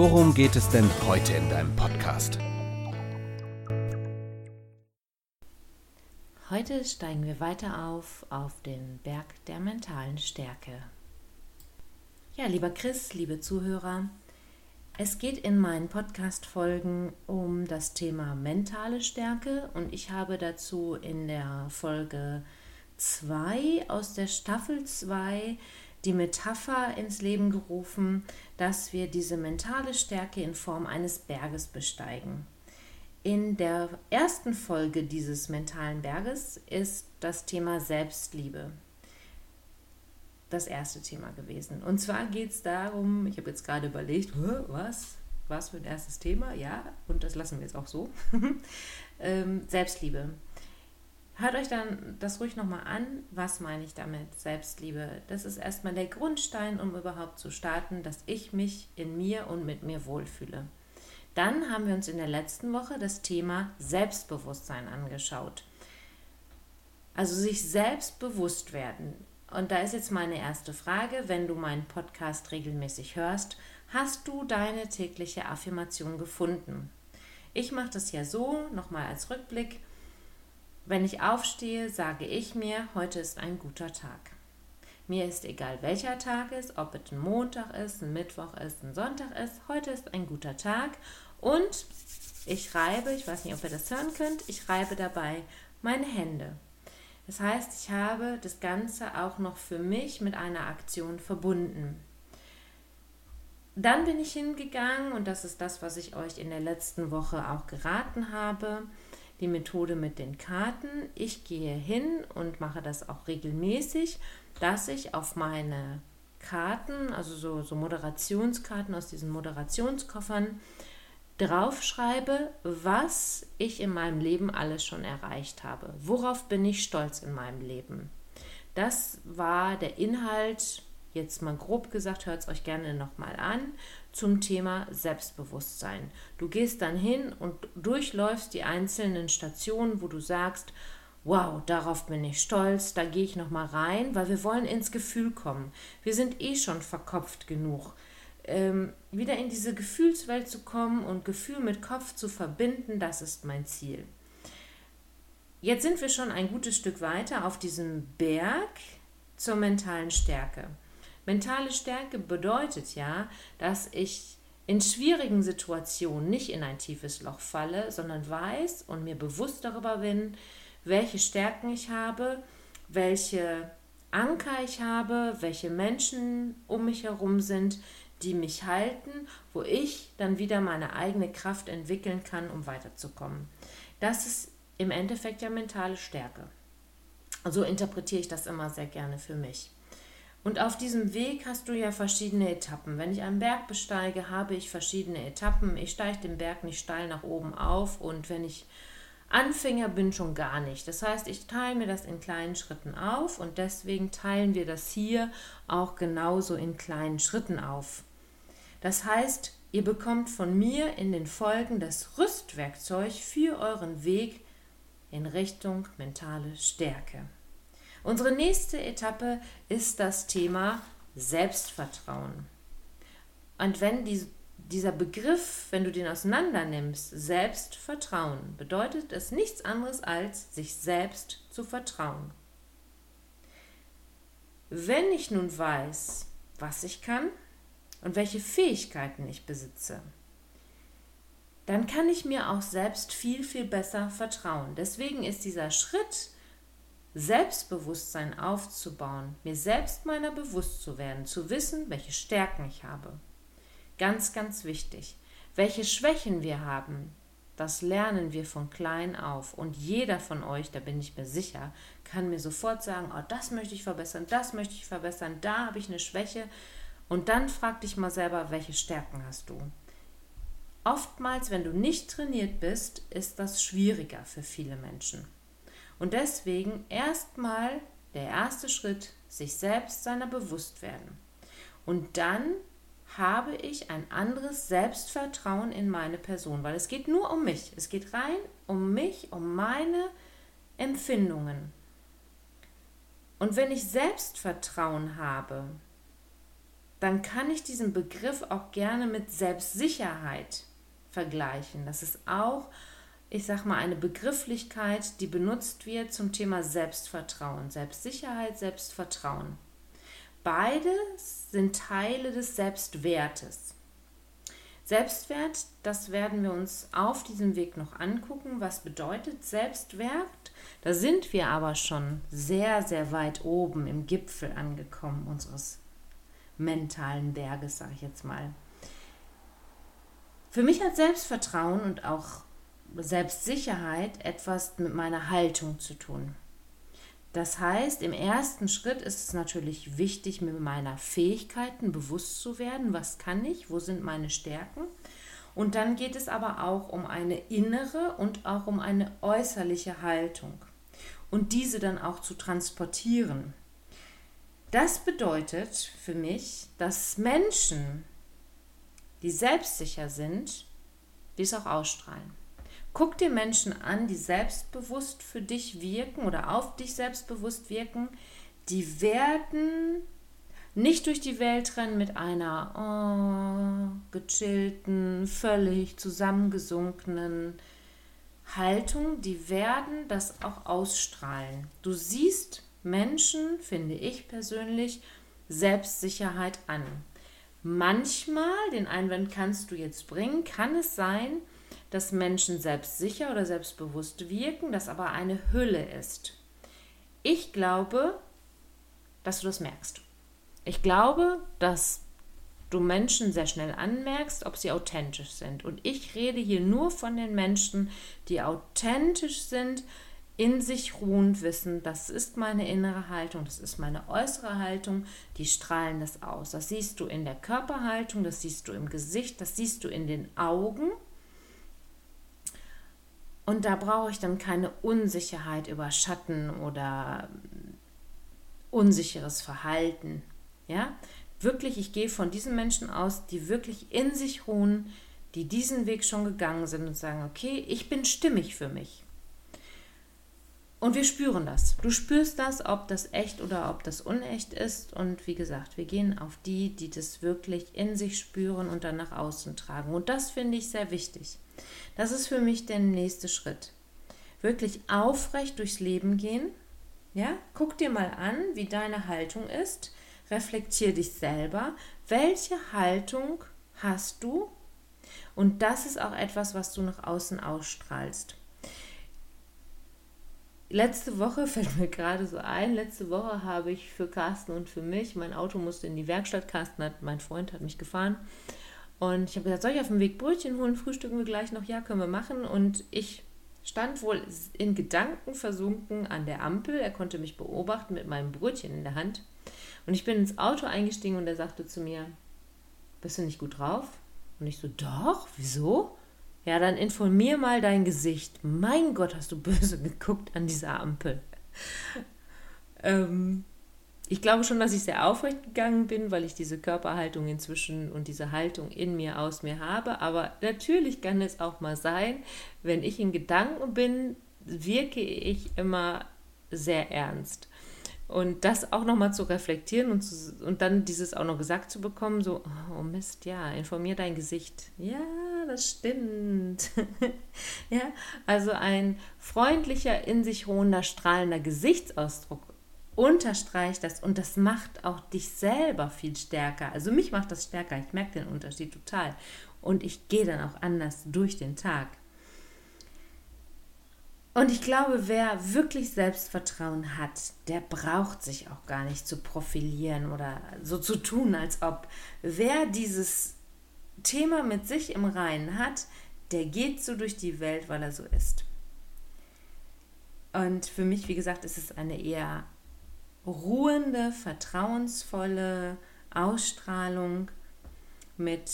worum geht es denn heute in deinem Podcast? Heute steigen wir weiter auf auf den Berg der mentalen Stärke. Ja, lieber Chris, liebe Zuhörer, es geht in meinen Podcast-Folgen um das Thema mentale Stärke und ich habe dazu in der Folge 2 aus der Staffel 2 die Metapher ins Leben gerufen, dass wir diese mentale Stärke in Form eines Berges besteigen. In der ersten Folge dieses mentalen Berges ist das Thema Selbstliebe das erste Thema gewesen. Und zwar geht es darum, ich habe jetzt gerade überlegt, was? Was für ein erstes Thema? Ja, und das lassen wir jetzt auch so. ähm, Selbstliebe. Hört euch dann das ruhig nochmal an. Was meine ich damit? Selbstliebe. Das ist erstmal der Grundstein, um überhaupt zu starten, dass ich mich in mir und mit mir wohlfühle. Dann haben wir uns in der letzten Woche das Thema Selbstbewusstsein angeschaut. Also sich selbst bewusst werden. Und da ist jetzt meine erste Frage, wenn du meinen Podcast regelmäßig hörst, hast du deine tägliche Affirmation gefunden? Ich mache das ja so, nochmal als Rückblick. Wenn ich aufstehe, sage ich mir, heute ist ein guter Tag. Mir ist egal, welcher Tag ist, ob es ein Montag ist, ein Mittwoch ist, ein Sonntag ist. Heute ist ein guter Tag und ich reibe, ich weiß nicht, ob ihr das hören könnt, ich reibe dabei meine Hände. Das heißt, ich habe das Ganze auch noch für mich mit einer Aktion verbunden. Dann bin ich hingegangen und das ist das, was ich euch in der letzten Woche auch geraten habe die Methode mit den Karten. Ich gehe hin und mache das auch regelmäßig, dass ich auf meine Karten, also so, so Moderationskarten aus diesen Moderationskoffern, draufschreibe, was ich in meinem Leben alles schon erreicht habe. Worauf bin ich stolz in meinem Leben? Das war der Inhalt, jetzt mal grob gesagt, hört es euch gerne nochmal an, zum Thema Selbstbewusstsein. Du gehst dann hin und durchläufst die einzelnen Stationen, wo du sagst, wow, darauf bin ich stolz, da gehe ich nochmal rein, weil wir wollen ins Gefühl kommen. Wir sind eh schon verkopft genug. Ähm, wieder in diese Gefühlswelt zu kommen und Gefühl mit Kopf zu verbinden, das ist mein Ziel. Jetzt sind wir schon ein gutes Stück weiter auf diesem Berg zur mentalen Stärke. Mentale Stärke bedeutet ja, dass ich in schwierigen Situationen nicht in ein tiefes Loch falle, sondern weiß und mir bewusst darüber bin, welche Stärken ich habe, welche Anker ich habe, welche Menschen um mich herum sind, die mich halten, wo ich dann wieder meine eigene Kraft entwickeln kann, um weiterzukommen. Das ist im Endeffekt ja mentale Stärke. So interpretiere ich das immer sehr gerne für mich. Und auf diesem Weg hast du ja verschiedene Etappen. Wenn ich einen Berg besteige, habe ich verschiedene Etappen. Ich steige den Berg nicht steil nach oben auf und wenn ich Anfänger bin, schon gar nicht. Das heißt, ich teile mir das in kleinen Schritten auf und deswegen teilen wir das hier auch genauso in kleinen Schritten auf. Das heißt, ihr bekommt von mir in den Folgen das Rüstwerkzeug für euren Weg in Richtung mentale Stärke. Unsere nächste Etappe ist das Thema Selbstvertrauen. Und wenn die, dieser Begriff, wenn du den auseinander nimmst, Selbstvertrauen, bedeutet es nichts anderes als sich selbst zu vertrauen. Wenn ich nun weiß, was ich kann und welche Fähigkeiten ich besitze, dann kann ich mir auch selbst viel, viel besser vertrauen. Deswegen ist dieser Schritt, Selbstbewusstsein aufzubauen, mir selbst meiner bewusst zu werden, zu wissen, welche Stärken ich habe. Ganz, ganz wichtig. Welche Schwächen wir haben, das lernen wir von klein auf. Und jeder von euch, da bin ich mir sicher, kann mir sofort sagen, oh, das möchte ich verbessern, das möchte ich verbessern, da habe ich eine Schwäche. Und dann frag dich mal selber, welche Stärken hast du? oftmals, wenn du nicht trainiert bist, ist das schwieriger für viele Menschen. Und deswegen erstmal der erste Schritt, sich selbst seiner bewusst werden. Und dann habe ich ein anderes Selbstvertrauen in meine Person, weil es geht nur um mich. Es geht rein um mich, um meine Empfindungen. Und wenn ich Selbstvertrauen habe, dann kann ich diesen Begriff auch gerne mit Selbstsicherheit vergleichen. Das ist auch, ich sag mal, eine Begrifflichkeit, die benutzt wird zum Thema Selbstvertrauen. Selbstsicherheit, Selbstvertrauen. Beide sind Teile des Selbstwertes. Selbstwert, das werden wir uns auf diesem Weg noch angucken. Was bedeutet Selbstwert? Da sind wir aber schon sehr, sehr weit oben im Gipfel angekommen unseres mentalen Berges, sage ich jetzt mal. Für mich hat Selbstvertrauen und auch Selbstsicherheit etwas mit meiner Haltung zu tun. Das heißt, im ersten Schritt ist es natürlich wichtig, mir meiner Fähigkeiten bewusst zu werden. Was kann ich? Wo sind meine Stärken? Und dann geht es aber auch um eine innere und auch um eine äußerliche Haltung. Und diese dann auch zu transportieren. Das bedeutet für mich, dass Menschen, die selbstsicher sind, dies auch ausstrahlen. Guck dir Menschen an, die selbstbewusst für dich wirken oder auf dich selbstbewusst wirken. Die werden nicht durch die Welt rennen mit einer oh, gechillten, völlig zusammengesunkenen Haltung. Die werden das auch ausstrahlen. Du siehst Menschen, finde ich persönlich, Selbstsicherheit an. Manchmal, den Einwand kannst du jetzt bringen, kann es sein, dass Menschen selbstsicher oder selbstbewusst wirken, das aber eine Hülle ist. Ich glaube, dass du das merkst. Ich glaube, dass du Menschen sehr schnell anmerkst, ob sie authentisch sind. Und ich rede hier nur von den Menschen, die authentisch sind, in sich ruhend wissen, das ist meine innere Haltung, das ist meine äußere Haltung, die strahlen das aus. Das siehst du in der Körperhaltung, das siehst du im Gesicht, das siehst du in den Augen. Und da brauche ich dann keine Unsicherheit über Schatten oder unsicheres Verhalten. Ja, wirklich, ich gehe von diesen Menschen aus, die wirklich in sich ruhen, die diesen Weg schon gegangen sind und sagen, okay, ich bin stimmig für mich. Und wir spüren das. Du spürst das, ob das echt oder ob das unecht ist. Und wie gesagt, wir gehen auf die, die das wirklich in sich spüren und dann nach außen tragen. Und das finde ich sehr wichtig. Das ist für mich der nächste Schritt. Wirklich aufrecht durchs Leben gehen. Ja, guck dir mal an, wie deine Haltung ist. Reflektier dich selber. Welche Haltung hast du? Und das ist auch etwas, was du nach außen ausstrahlst. Letzte Woche fällt mir gerade so ein, letzte Woche habe ich für Carsten und für mich, mein Auto musste in die Werkstatt, Carsten hat, mein Freund hat mich gefahren und ich habe gesagt, soll ich auf dem Weg Brötchen holen, frühstücken wir gleich noch? Ja, können wir machen. Und ich stand wohl in Gedanken versunken an der Ampel. Er konnte mich beobachten mit meinem Brötchen in der Hand. Und ich bin ins Auto eingestiegen und er sagte zu mir, bist du nicht gut drauf? Und ich so, doch, wieso? Ja, dann informier mal dein Gesicht. Mein Gott, hast du böse geguckt an dieser Ampel. ähm, ich glaube schon, dass ich sehr aufrecht gegangen bin, weil ich diese Körperhaltung inzwischen und diese Haltung in mir, aus mir habe. Aber natürlich kann es auch mal sein, wenn ich in Gedanken bin, wirke ich immer sehr ernst. Und das auch nochmal zu reflektieren und, zu, und dann dieses auch noch gesagt zu bekommen, so, oh Mist, ja, informier dein Gesicht. Ja, das stimmt. ja, also ein freundlicher, in sich ruhender, strahlender Gesichtsausdruck unterstreicht das und das macht auch dich selber viel stärker. Also mich macht das stärker, ich merke den Unterschied total. Und ich gehe dann auch anders durch den Tag. Und ich glaube, wer wirklich Selbstvertrauen hat, der braucht sich auch gar nicht zu profilieren oder so zu tun, als ob. Wer dieses Thema mit sich im Reinen hat, der geht so durch die Welt, weil er so ist. Und für mich, wie gesagt, ist es eine eher ruhende, vertrauensvolle Ausstrahlung mit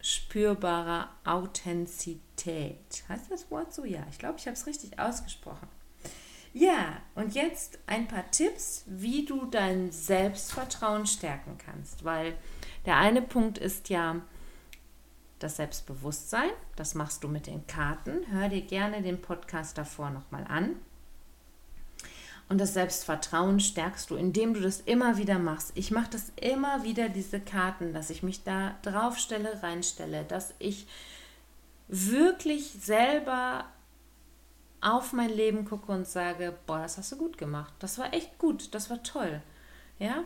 spürbarer Authentizität. Heißt das Wort so? Ja, ich glaube, ich habe es richtig ausgesprochen. Ja, und jetzt ein paar Tipps, wie du dein Selbstvertrauen stärken kannst, weil der eine Punkt ist ja das Selbstbewusstsein, das machst du mit den Karten. Hör dir gerne den Podcast davor nochmal an. Und das Selbstvertrauen stärkst du, indem du das immer wieder machst. Ich mache das immer wieder, diese Karten, dass ich mich da draufstelle, reinstelle, dass ich wirklich selber auf mein Leben gucke und sage, boah, das hast du gut gemacht. Das war echt gut, das war toll. Ja?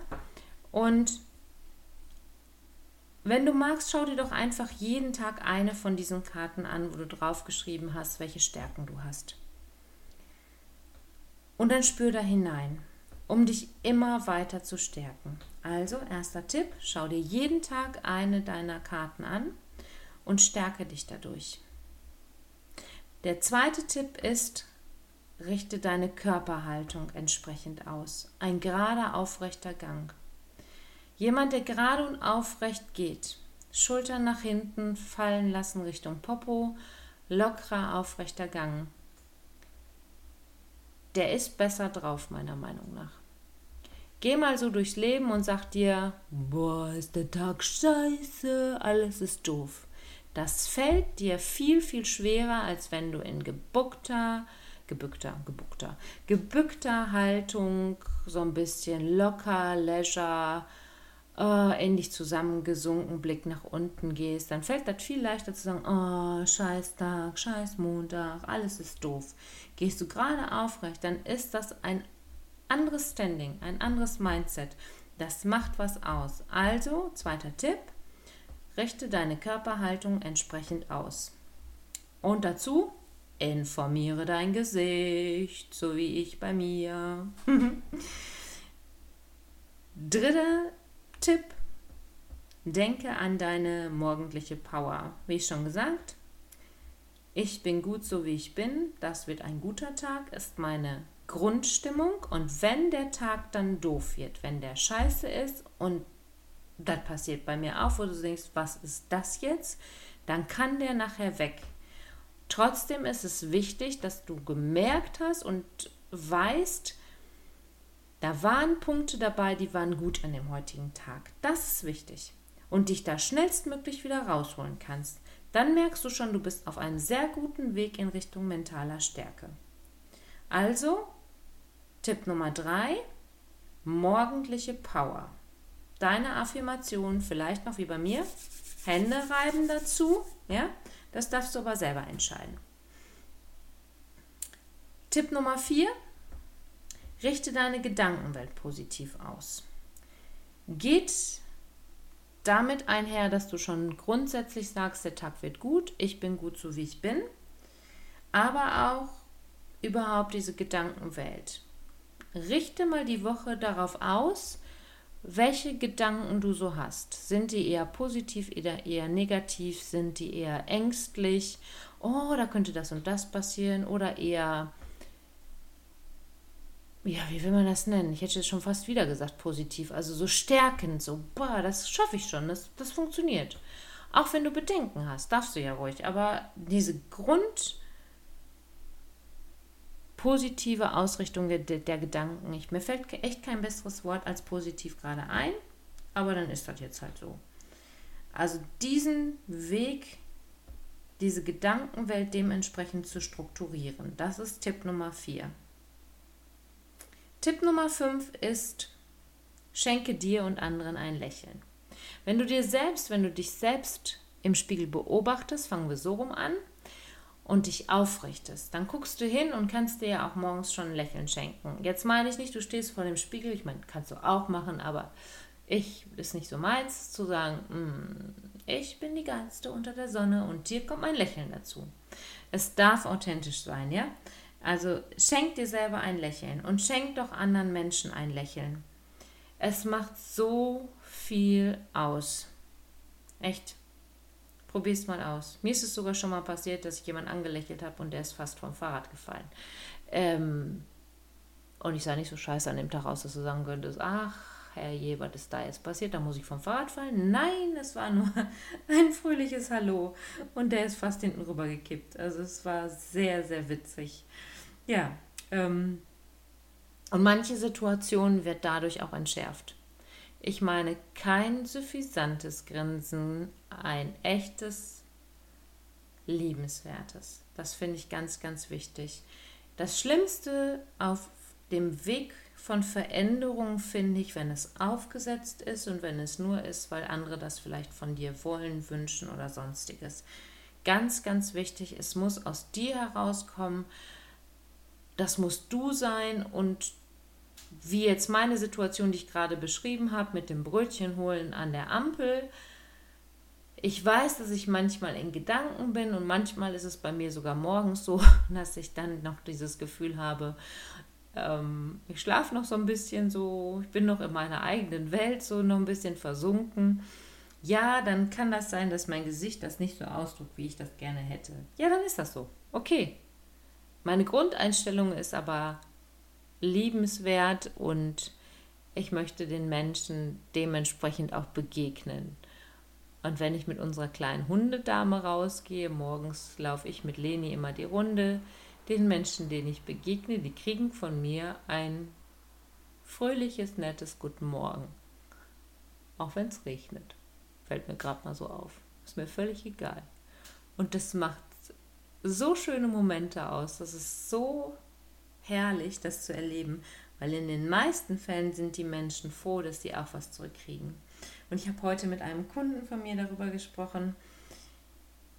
Und wenn du magst, schau dir doch einfach jeden Tag eine von diesen Karten an, wo du draufgeschrieben hast, welche Stärken du hast. Und dann spür da hinein, um dich immer weiter zu stärken. Also, erster Tipp, schau dir jeden Tag eine deiner Karten an und stärke dich dadurch. Der zweite Tipp ist, richte deine Körperhaltung entsprechend aus. Ein gerader, aufrechter Gang. Jemand, der gerade und aufrecht geht, Schultern nach hinten fallen lassen Richtung Popo, lockerer, aufrechter Gang der ist besser drauf, meiner Meinung nach. Geh mal so durchs Leben und sag dir, boah, ist der Tag scheiße, alles ist doof. Das fällt dir viel, viel schwerer, als wenn du in gebuckter, gebückter, gebuckter, gebückter Haltung so ein bisschen locker, leisure, äh, in dich zusammengesunken, Blick nach unten gehst, dann fällt das viel leichter zu sagen, oh, scheiß Tag, scheiß Montag, alles ist doof. Gehst du gerade aufrecht, dann ist das ein anderes Standing, ein anderes Mindset. Das macht was aus. Also, zweiter Tipp, richte deine Körperhaltung entsprechend aus. Und dazu informiere dein Gesicht, so wie ich bei mir. Dritter Tipp, denke an deine morgendliche Power. Wie schon gesagt, ich bin gut so wie ich bin, das wird ein guter Tag, ist meine Grundstimmung. Und wenn der Tag dann doof wird, wenn der scheiße ist und das passiert bei mir auch, wo du denkst, was ist das jetzt, dann kann der nachher weg. Trotzdem ist es wichtig, dass du gemerkt hast und weißt, da waren Punkte dabei, die waren gut an dem heutigen Tag. Das ist wichtig. Und dich da schnellstmöglich wieder rausholen kannst dann merkst du schon, du bist auf einem sehr guten Weg in Richtung mentaler Stärke. Also, Tipp Nummer drei, morgendliche Power. Deine Affirmation, vielleicht noch wie bei mir, Hände reiben dazu, ja, das darfst du aber selber entscheiden. Tipp Nummer vier, richte deine Gedankenwelt positiv aus. Geht damit einher, dass du schon grundsätzlich sagst, der Tag wird gut, ich bin gut so wie ich bin, aber auch überhaupt diese Gedankenwelt. Richte mal die Woche darauf aus, welche Gedanken du so hast. Sind die eher positiv oder eher negativ? Sind die eher ängstlich? Oh, da könnte das und das passieren. Oder eher ja, wie will man das nennen? Ich hätte jetzt schon fast wieder gesagt positiv, also so stärkend, so, boah, das schaffe ich schon, das, das funktioniert. Auch wenn du Bedenken hast, darfst du ja ruhig, aber diese Grund positive Ausrichtung der, der Gedanken nicht. Mir fällt echt kein besseres Wort als positiv gerade ein, aber dann ist das jetzt halt so. Also diesen Weg, diese Gedankenwelt dementsprechend zu strukturieren, das ist Tipp Nummer 4. Tipp Nummer 5 ist, schenke dir und anderen ein Lächeln. Wenn du dir selbst, wenn du dich selbst im Spiegel beobachtest, fangen wir so rum an, und dich aufrichtest, dann guckst du hin und kannst dir ja auch morgens schon ein Lächeln schenken. Jetzt meine ich nicht, du stehst vor dem Spiegel, ich meine, kannst du auch machen, aber ich ist nicht so meins zu sagen, mm, ich bin die Geilste unter der Sonne und hier kommt mein Lächeln dazu. Es darf authentisch sein, ja? Also schenk dir selber ein Lächeln und schenk doch anderen Menschen ein Lächeln. Es macht so viel aus. Echt. Probier's mal aus. Mir ist es sogar schon mal passiert, dass ich jemanden angelächelt habe und der ist fast vom Fahrrad gefallen. Ähm, und ich sah nicht so scheiße an dem Tag aus, dass du sagen könntest, ach, herrje, was ist da jetzt passiert? Da muss ich vom Fahrrad fallen? Nein, es war nur ein fröhliches Hallo. Und der ist fast hinten rüber gekippt. Also es war sehr, sehr witzig. Ja, ähm, und manche Situationen wird dadurch auch entschärft. Ich meine kein suffisantes Grinsen, ein echtes, liebenswertes. Das finde ich ganz, ganz wichtig. Das Schlimmste auf dem Weg von Veränderung finde ich, wenn es aufgesetzt ist und wenn es nur ist, weil andere das vielleicht von dir wollen, wünschen oder sonstiges. Ganz, ganz wichtig, es muss aus dir herauskommen, das musst du sein und wie jetzt meine Situation, die ich gerade beschrieben habe, mit dem Brötchen holen an der Ampel. Ich weiß, dass ich manchmal in Gedanken bin und manchmal ist es bei mir sogar morgens so, dass ich dann noch dieses Gefühl habe, ähm, ich schlafe noch so ein bisschen so, ich bin noch in meiner eigenen Welt so noch ein bisschen versunken. Ja, dann kann das sein, dass mein Gesicht das nicht so ausdrückt, wie ich das gerne hätte. Ja, dann ist das so. Okay. Meine Grundeinstellung ist aber, liebenswert und ich möchte den Menschen dementsprechend auch begegnen. Und wenn ich mit unserer kleinen Hundedame rausgehe, morgens laufe ich mit Leni immer die Runde, den Menschen, denen ich begegne, die kriegen von mir ein fröhliches, nettes Guten Morgen. Auch wenn es regnet. Fällt mir gerade mal so auf. Ist mir völlig egal. Und das macht so schöne Momente aus. Das ist so herrlich, das zu erleben, weil in den meisten Fällen sind die Menschen froh, dass sie auch was zurückkriegen. Und ich habe heute mit einem Kunden von mir darüber gesprochen,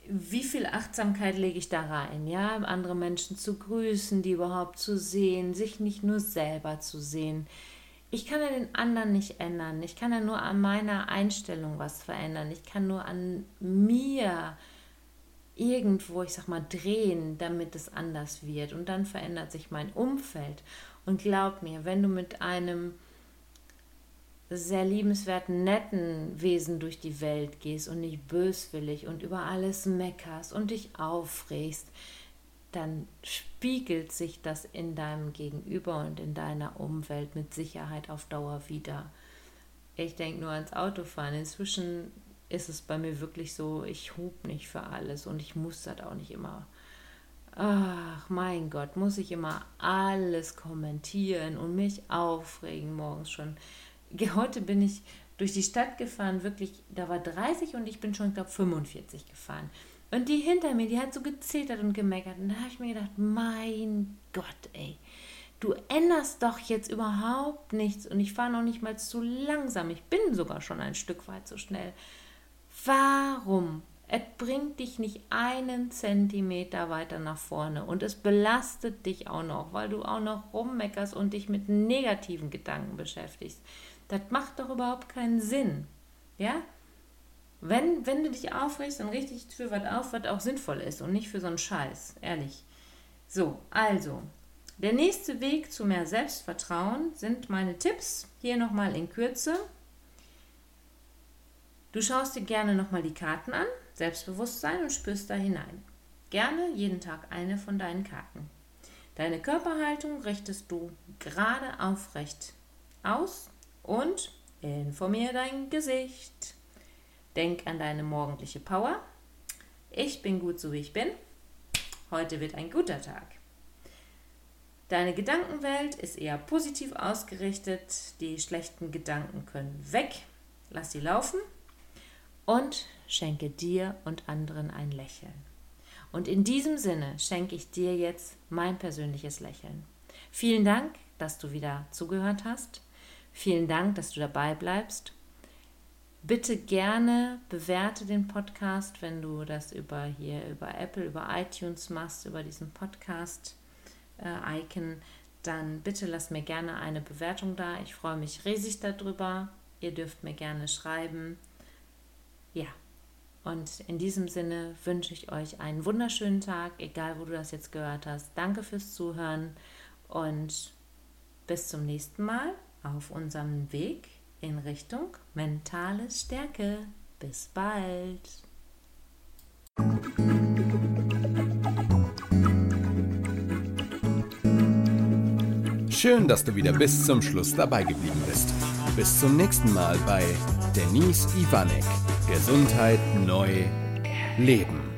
wie viel Achtsamkeit lege ich da rein, ja, andere Menschen zu grüßen, die überhaupt zu sehen, sich nicht nur selber zu sehen. Ich kann ja den anderen nicht ändern. Ich kann ja nur an meiner Einstellung was verändern. Ich kann nur an mir irgendwo, ich sag mal, drehen, damit es anders wird. Und dann verändert sich mein Umfeld. Und glaub mir, wenn du mit einem sehr liebenswerten, netten Wesen durch die Welt gehst und nicht böswillig und über alles meckerst und dich aufregst, dann spiegelt sich das in deinem Gegenüber und in deiner Umwelt mit Sicherheit auf Dauer wieder. Ich denke nur ans Autofahren. Inzwischen ist es bei mir wirklich so, ich hub nicht für alles und ich muss das auch nicht immer. Ach mein Gott, muss ich immer alles kommentieren und mich aufregen morgens schon. Heute bin ich durch die Stadt gefahren, wirklich, da war 30 und ich bin schon, glaube 45 gefahren. Und die hinter mir, die hat so gezetert und gemeckert. Und da habe ich mir gedacht, mein Gott, ey, du änderst doch jetzt überhaupt nichts. Und ich fahre noch nicht mal zu langsam. Ich bin sogar schon ein Stück weit zu schnell. Warum? Es bringt dich nicht einen Zentimeter weiter nach vorne und es belastet dich auch noch, weil du auch noch rummeckerst und dich mit negativen Gedanken beschäftigst. Das macht doch überhaupt keinen Sinn. Ja? Wenn, wenn du dich aufregst, dann richtig für was auf, was auch sinnvoll ist und nicht für so einen Scheiß, ehrlich. So, also, der nächste Weg zu mehr Selbstvertrauen sind meine Tipps. Hier nochmal in Kürze. Du schaust dir gerne nochmal die Karten an, Selbstbewusstsein und spürst da hinein. Gerne jeden Tag eine von deinen Karten. Deine Körperhaltung richtest du gerade aufrecht aus und informiere dein Gesicht. Denk an deine morgendliche Power. Ich bin gut so wie ich bin. Heute wird ein guter Tag. Deine Gedankenwelt ist eher positiv ausgerichtet. Die schlechten Gedanken können weg. Lass sie laufen und schenke dir und anderen ein Lächeln. Und in diesem Sinne schenke ich dir jetzt mein persönliches Lächeln. Vielen Dank, dass du wieder zugehört hast. Vielen Dank, dass du dabei bleibst. Bitte gerne bewerte den Podcast, wenn du das über hier über Apple, über iTunes machst, über diesen Podcast-Icon. Äh, dann bitte lass mir gerne eine Bewertung da. Ich freue mich riesig darüber. Ihr dürft mir gerne schreiben. Ja, und in diesem Sinne wünsche ich euch einen wunderschönen Tag, egal wo du das jetzt gehört hast. Danke fürs Zuhören und bis zum nächsten Mal auf unserem Weg in Richtung mentale Stärke. Bis bald. Schön, dass du wieder bis zum Schluss dabei geblieben bist. Bis zum nächsten Mal bei Denise Ivanek. Gesundheit neu leben.